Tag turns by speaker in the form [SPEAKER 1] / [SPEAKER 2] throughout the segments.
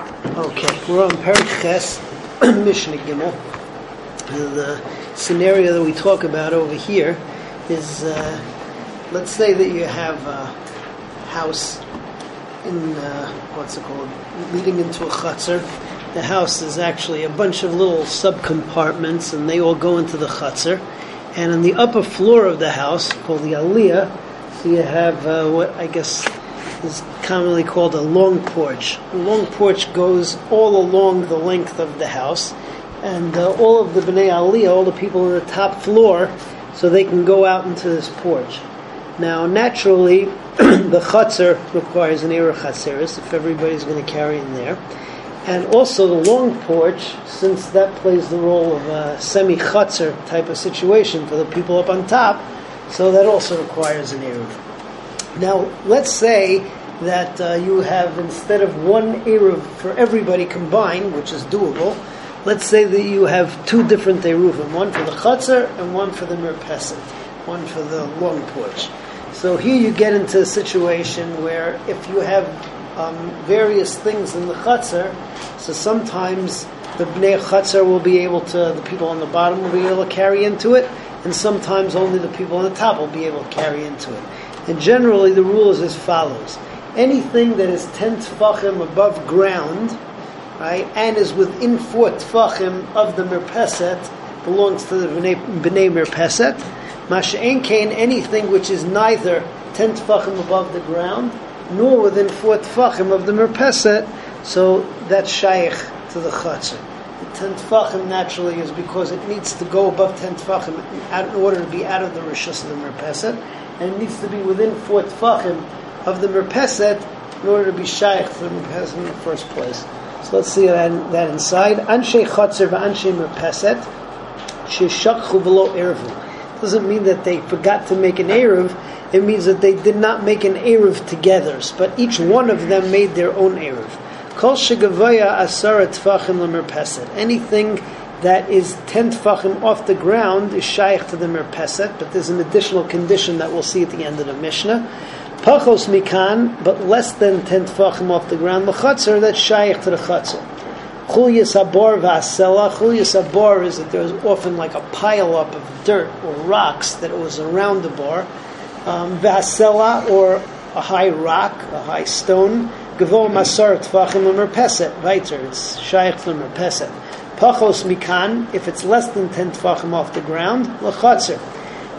[SPEAKER 1] Okay, we're on Periches, Mishnah Gimel. The scenario that we talk about over here is, uh, let's say that you have a house in, uh, what's it called, leading into a chutzner. The house is actually a bunch of little subcompartments and they all go into the chutzner. And on the upper floor of the house, called the aliyah, so you have uh, what I guess is commonly called a long porch. The long porch goes all along the length of the house, and uh, all of the Bnei Aliyah, all the people on the top floor, so they can go out into this porch. Now, naturally, the chutzner requires an era chatzeris if everybody's going to carry in there. And also the long porch, since that plays the role of a semi chutzner type of situation for the people up on top, so that also requires an Eruv. Now, let's say that uh, you have, instead of one Eruv for everybody combined, which is doable, let's say that you have two different Eruvim, one for the Chatzar and one for the Merpeset, one for the long porch. So here you get into a situation where if you have um, various things in the Chatzar, so sometimes the Bnei Chatzar will be able to, the people on the bottom will be able to carry into it, and sometimes only the people on the top will be able to carry into it. And generally, the rule is as follows: anything that is ten tefachim above ground, right, and is within four tefachim of the merpeset, belongs to the bnei, bnei merpeset. Anything which is neither ten tefachim above the ground nor within four tefachim of the merpeset, so that's shaykh to the chatzah. The ten tefachim naturally is because it needs to go above ten tefachim in order to be out of the rishus of the merpeset and it needs to be within four tefachim of the merpeset in order to be shaykh to the merpeset in the first place. So let's see that, that inside. Anshe chotzer v'anshe merpeset sheshakchu v'lo ervu. Doesn't mean that they forgot to make an eruv. It means that they did not make an eruv together, but each one of them made their own eruv. Kol shegavoya asara tefachim lemerpeset. Anything that is 10 tefachim off the ground is shaykh to the merpeset, but there's an additional condition that we'll see at the end of the Mishnah. Pachos mikan, but less than 10 tefachim off the ground, l'chatzar, that's shaykh to the chatzar. Chulyas habor v'asela, chulyas habor is that there's often like a pile up of dirt or rocks that was around the bar. Um, v'asela, or a high rock, a high stone, gavor masar tefachim l'merpeset, weiter, it's shaykh to the merpeset. Pachos mikan, if it's less than 10 tefachim off the ground, lachatzer.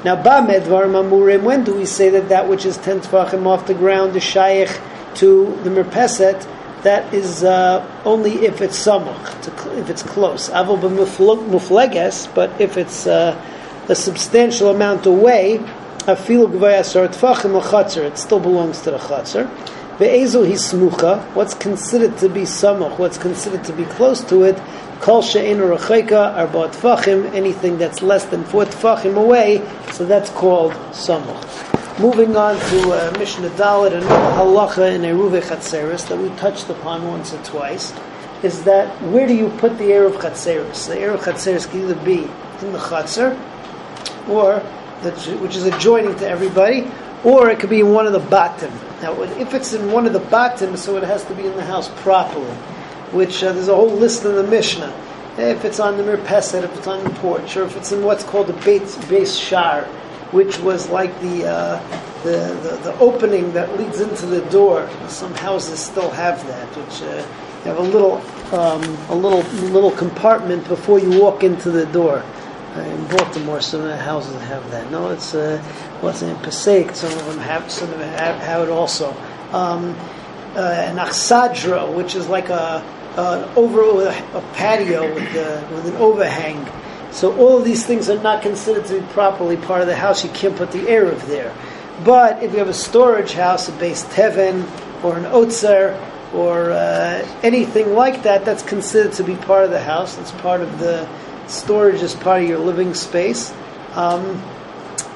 [SPEAKER 1] Now, ba medvar mamurim, when do we say that that which is 10 tefachim off the ground is shaykh to the merpeset? That is uh, only if it's samach, if it's close. Avol b'mufleges, but if it's uh, a substantial amount away, afilu gvayasar tefachim lachatzer, it still belongs to the chatzer. Ve'ezel hismucha, what's considered to be samach, what's considered to be close to it, Kol she'en rechayka arba tfachim, anything that's less than four tfachim away, so that's called samuch. Moving on to uh, Mishnah Daled, another halacha in Eruve Chatzeris that we touched upon once or twice, is that where do you put the Eruv Chatzeris? The Eruv Chatzeris can either be in the Chatzer, or which is adjoining to everybody, or it could be in one of the batim. Now, if it's in one of the batim, so it has to be in the house properly which uh, there's a whole list in the Mishnah. If it's on the Mirpeset, if it's on the porch, or if it's in what's called the base, base shar, which was like the, uh, the, the, the opening that leads into the door. Some houses still have that, which uh, have a little um, a little little compartment before you walk into the door. Uh, in Baltimore, some of the houses have that. No, it's uh, in Passaic. Some of them have some of them have, have it also. Um, uh, an achsadra, which is like a uh, over a, patio with, with an overhang. So all of these things are not considered to be properly part of the house. You can't put the eruv there. But if you have a storage house, a base teven or an otzer or uh, anything like that, that's considered to be part of the house. It's part of the storage as part of your living space. Um,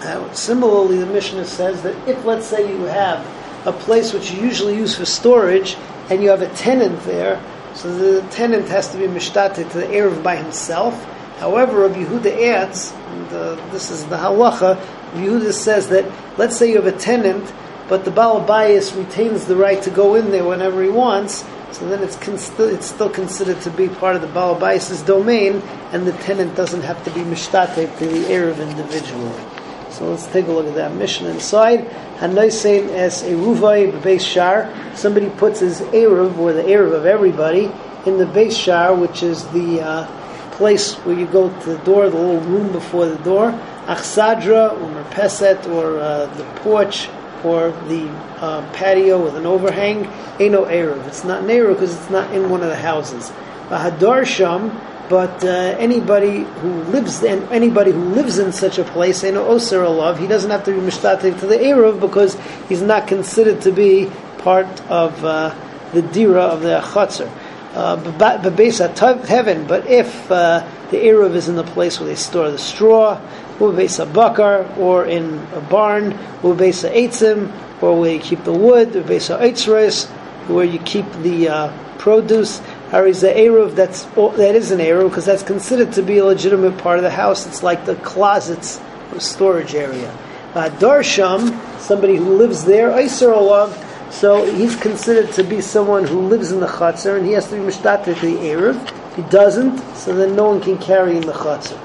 [SPEAKER 1] uh, similarly, the Mishnah says that if, let's say, you have a place which you usually use for storage and you have a tenant there, so the tenant has to be mishtate to the Erev by himself. However, Rabbi Yehuda adds, and uh, this is the halacha, Rabbi Yehuda says that, let's say you have a tenant, but the Baal Bayis retains the right to go in there whenever he wants, So then it's, con- it's still considered to be part of the Balabais' domain, and the tenant doesn't have to be mishtate to the Erev individually. So let's take a look at that Mishnah inside. Hanaisein as a ruvai base shar. Somebody puts his Erev, or the Erev of everybody, in the base shar, which is the uh, place where you go to the door, the little room before the door. Achsadra, or merpeset, or uh, the porch, or the uh, patio with an overhang. Ain't no Erev. It's not an Erev because it's not in one of the houses. Hadar Sham, but uh, anybody who lives in anybody who lives in such a place, in no Oser love. He doesn't have to be mishtatev to the Erev because he's not considered to be part of uh, the dira of the chutzner. Uh, heaven, but if uh, the Erev is in the place where they store the straw, or base a bakar, or in a barn, or base a eitzim, or where you keep the wood, or base a eitzres, where you keep the uh, produce. Or is the eruv that's that is an eruv because that's considered to be a legitimate part of the house. It's like the closets or storage area. Uh, Darsham, somebody who lives there, Iser Olav, so he's considered to be someone who lives in the chutzner, and he has to be mishtater to the eruv. He doesn't, so then no one can carry in the chutzner.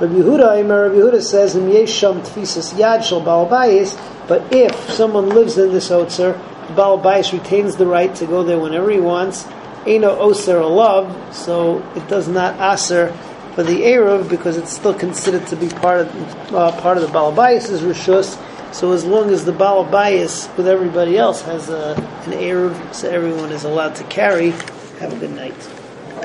[SPEAKER 1] Rabbi Yehuda, Rabbi Yehuda says, "Im yesham tfisas yad shel balbayis." But if someone lives in this otzer, the balbayis retains the right to go there whenever he wants. Eino oser love, so it does not aser for the eruv because it's still considered to be part of uh, part of the balbayis rishus. So as long as the balbayis with everybody else has a, an eruv, so everyone is allowed to carry. Have a good night.